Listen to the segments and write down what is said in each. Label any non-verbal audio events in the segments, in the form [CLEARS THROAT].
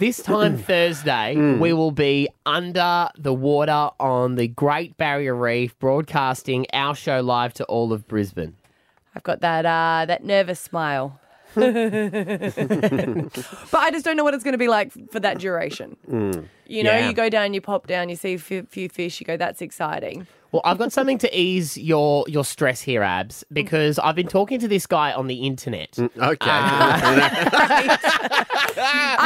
This time Thursday, hmm. we will be under the water on the Great Barrier Reef, broadcasting our show live to all of Brisbane. I've got that uh, that nervous smile. [LAUGHS] but I just don't know what it's going to be like for that duration. Hmm. You know, Yeah. you go down, you pop down, you see a few, few fish, you go, that's exciting. Well, I've got something to ease your your stress here, Abs, because I've been talking to this guy on the internet. Mm, okay. Uh, [LAUGHS] [LAUGHS]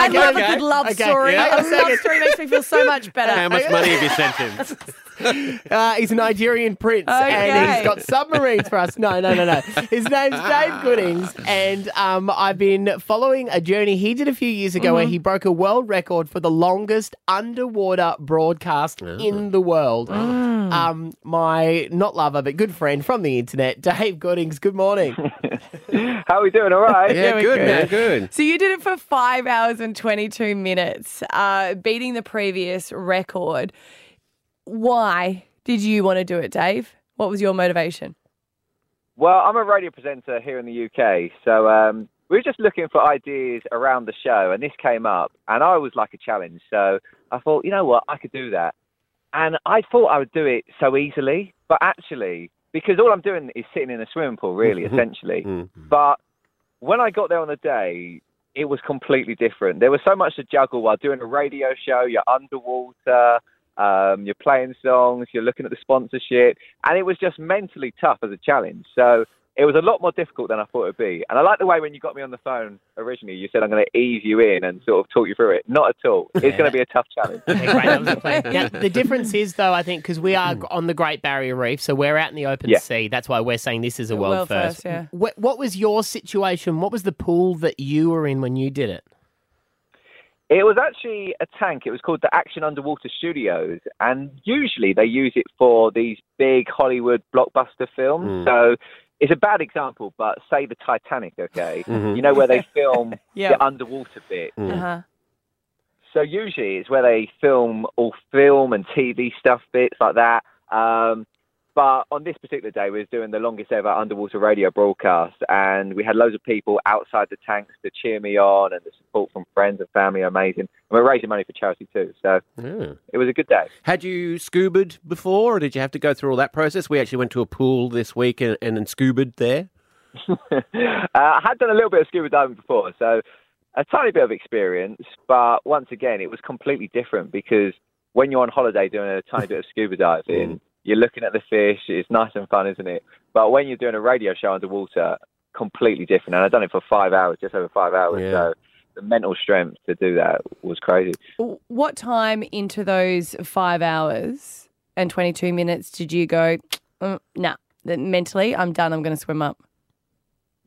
I Okay, love okay, a good love okay, story. yeah. A love story makes me feel so much better. How much money have you sent him? [LAUGHS] [LAUGHS] Uh, he's a Nigerian prince, and he's got submarines for us. No, no, no, no. [LAUGHS] His name's Dave Goodings, and um, I've been following a journey he did a few years ago where he broke a world record for the longest underwater broadcast in the world. Um, my not lover, but good friend from the internet, Dave Goodings. Good morning. [LAUGHS] How are we doing? All right. Yeah, we're good, good. man. Good. So you did it for five hours and 22 minutes, uh, beating the previous record. Why did you want to do it, Dave? What was your motivation? Well, I'm a radio presenter here in the UK, so um, we were just looking for ideas around the show, and this came up, and I was like a challenge. So I thought, you know what, I could do that, and I thought I would do it so easily, but actually, because all I'm doing is sitting in a swimming pool, really, [LAUGHS] essentially. But when I got there on the day, it was completely different. There was so much to juggle while doing a radio show. You're underwater, um, you're playing songs, you're looking at the sponsorship, and it was just mentally tough as a challenge. So it was a lot more difficult than I thought it'd be. And I like the way when you got me on the phone originally, you said I'm going to ease you in and sort of talk you through it. Not at all. It's going to be a tough challenge. [LAUGHS] Yeah, great, the. Now, the difference is, though, I think, because we are on the Great Barrier Reef, so we're out in the open Yeah. sea. That's why we're saying this is a world, world first. first, yeah. What, what was your situation? What was the pool that you were in when you did it? It was actually a tank. It was called the Action Underwater Studios, and usually they use it for these big Hollywood blockbuster films. So it's a bad example, but say the Titanic, okay? You know where they [LAUGHS] film [LAUGHS] Yeah. the underwater bit. Uh-huh. So usually it's where they film all film and TV stuff bits like that. Um, but on this particular day, we was doing the longest ever underwater radio broadcast, and we had loads of people outside the tanks to cheer me on, and the support from friends and family are amazing. And we're raising money for charity too, so Yeah. it was a good day. Had you scubaed before, or did you have to go through all that process? We actually went to a pool this week and, and, and scubaed there. [LAUGHS] uh, I had done a little bit of scuba diving before, so a tiny bit of experience. But once again, it was completely different because when you're on holiday doing a tiny bit of scuba diving, you're looking at the fish. It's nice and fun, isn't it? But when you're doing a radio show underwater, completely different. And I've done it for five hours, just over five hours. Yeah. So the mental strength to do that was crazy. What time into those five hours and 22 minutes did you go, mm, nah, mentally, I'm done, I'm going to swim up?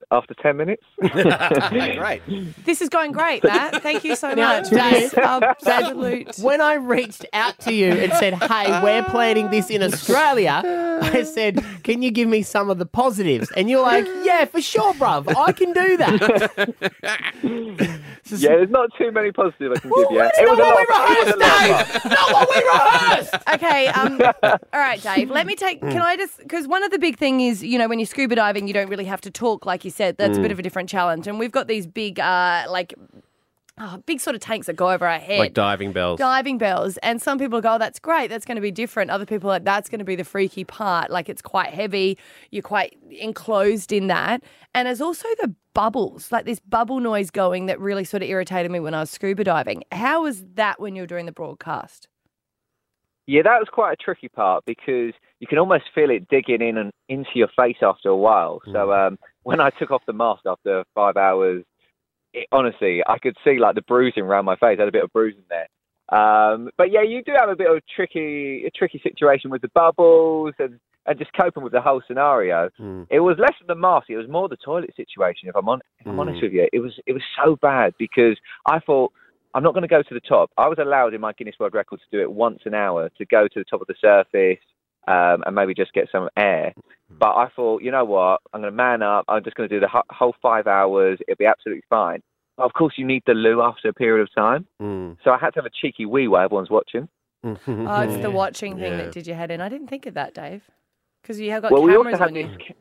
After 10 minutes, [LAUGHS] [LAUGHS] Great. This is going great, Matt. Thank you so [LAUGHS] Now, much. Dave- absolute. When I reached out to you and said, "Hey, we're planning this in Australia," I said, "Can you give me some of the positives?" And you're like, "Yeah, for sure, bruv. I can do that." yeah, there's not too many positives I can give you. That's It not was a what lot we of- it was a lot of rehearsed. Dave. Not what we rehearsed. Okay, um, all right, Dave. Let me take. Can I just? Because one of the big thing is, you know, when you're scuba diving, you don't really have to talk, like you said. That's a bit of a different challenge. And we've got these big, uh, like, oh, big sort of tanks that go over our head. Like diving bells. diving bells. And some people go, oh, that's great. That's going to be different. Other people are like, that's going to be the freaky part. Like it's quite heavy. You're quite enclosed in that. And there's also the bubbles, like this bubble noise going that really sort of irritated me when I was scuba diving. How was that when you were doing the broadcast? Yeah, that was quite a tricky part because you can almost feel it digging in and into your face after a while. So um, when I took off the mask after five hours, it, honestly, I could see like the bruising around my face. I had a bit of bruising there. Um, but yeah, you do have a bit of tricky, a tricky situation with the bubbles and, and just coping with the whole scenario. It was less than the mask; it was more the toilet situation. If I'm on, if I'm honest with you, it was it was so bad because I thought I'm not going to go to the top. I was allowed in my Guinness World Record to do it once an hour to go to the top of the surface um, and maybe just get some air. But I thought, you know what? I'm going to man up. I'm just going to do the whole five hours. It'll be absolutely fine. But of course, you need the loo after a period of time. Mm. So I had to have a cheeky wee while everyone's watching. [LAUGHS] Oh, it's the watching thing Yeah. that did your head in. I didn't think of that, Dave. Because you have got well, we cameras also had on this. you. ca-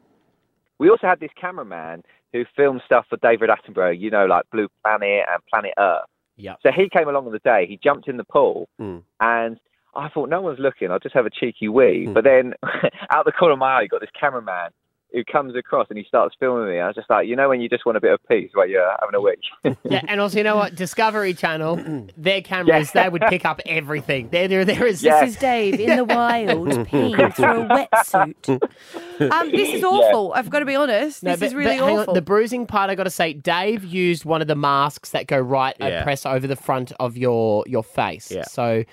We also had this cameraman who filmed stuff for David Attenborough. You know, like Blue Planet and Planet Earth. Yep. So he came along on the day. He jumped in the pool, Mm. and I thought no one's looking. I'll just have a cheeky wee. Mm. But then [LAUGHS] out the corner of my eye, you got this cameraman who comes across and he starts filming me. I was just like, you know, when you just want a bit of peace while you're having a wee. [LAUGHS] Yeah, and also, you know what? Discovery Channel, [CLEARS THROAT] their cameras, they would pick up everything. There, there, there is. Yeah. This is Dave in [LAUGHS] the wild peeing through a wetsuit. Um, this is awful. I've got to be honest. No, This but- is really but hang on, awful. The bruising part, I got to say, Dave used one of the masks that go right Yeah. and press over the front of your your face. Yeah. So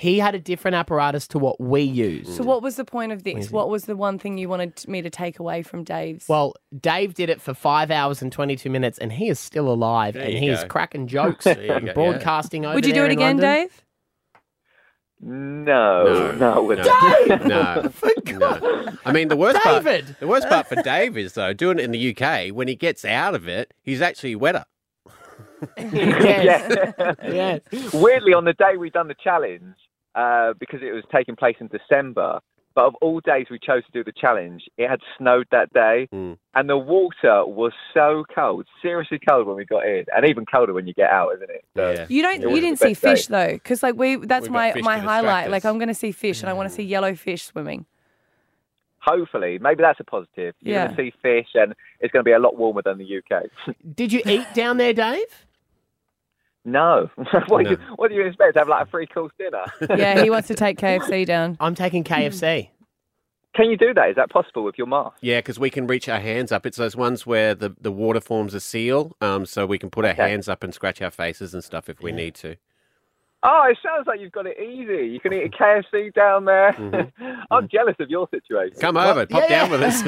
he had a different apparatus to what we use. so, what was the point of this? What was the one thing you wanted me to take away from Dave's? Well, Dave did it for five hours and 22 minutes, and he is still alive, There and you he is cracking [LAUGHS] jokes, you go, and yeah. broadcasting over Would you do there it in again, London. Dave? no, no, I wouldn't. No, [LAUGHS] no. I mean, the worst David! part. The worst part for Dave is though doing it in the UK. When he gets out of it, he's actually wetter. [LAUGHS] Yes. yeah. yes. Weirdly, on the day we done the challenge, uh, because it was taking place in December, but of all days we chose to do the challenge, it had snowed that day, Mm. and the water was so cold, seriously cold when we got in, and even colder when you get out, isn't it? So, Yeah. You don't. It You didn't see best day. fish though, because like we. That's We've my my highlight. Like. I'm going to see fish, and I want to see yellow fish swimming. Hopefully, maybe that's a positive. You're Yeah. going to see fish, and it's going to be a lot warmer than the UK. [LAUGHS] Did you eat down there, Dave? No, [LAUGHS] what, Do you, what do you expect? To have like a free course dinner? [LAUGHS] Yeah, he wants to take KFC down. I'm taking KFC. Can you do that? Is that possible with your mask? Yeah, because we can reach our hands up. It's those ones where the, the water forms a seal, um, so we can put our Okay. hands up and scratch our faces and stuff if we need to. Oh, it sounds like you've got it easy. You can eat a KFC down there. Mm-hmm. [LAUGHS] I'm jealous of your situation. Come over, pop yeah. down with us.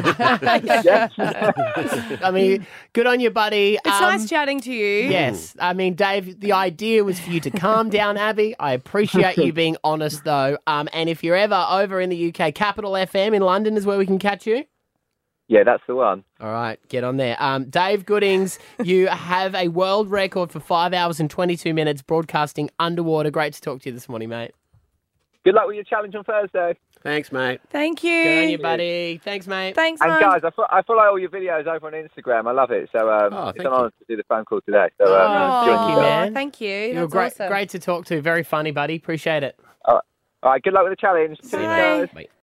[LAUGHS] I mean, good on you, buddy. It's Um, nice chatting to you. Yes. I mean, Dave, the idea was for you to calm down, Abby. I appreciate you being honest, though. Um, and if you're ever over in the UK, Capital FM in London is where we can catch you. Yeah, that's the one. All right, get on there. Um, Dave Goodings, [LAUGHS] you have a world record for five hours and 22 minutes broadcasting underwater. Great to talk to you this morning, mate. Good luck with your challenge on Thursday. Thanks, mate. Thank you. Good on you, buddy. Thanks, mate. Thanks, And man. guys, I, fo- I follow all your videos over on Instagram. I love it. So um, Oh, it's thank an you. honour to do the phone call today. So um, Oh, join thank you, yourself. man. Thank you. You're That's great, awesome. great to talk to. Very funny, buddy. Appreciate it. All right, good luck with the challenge. Cheers, Bye. guys. Bye.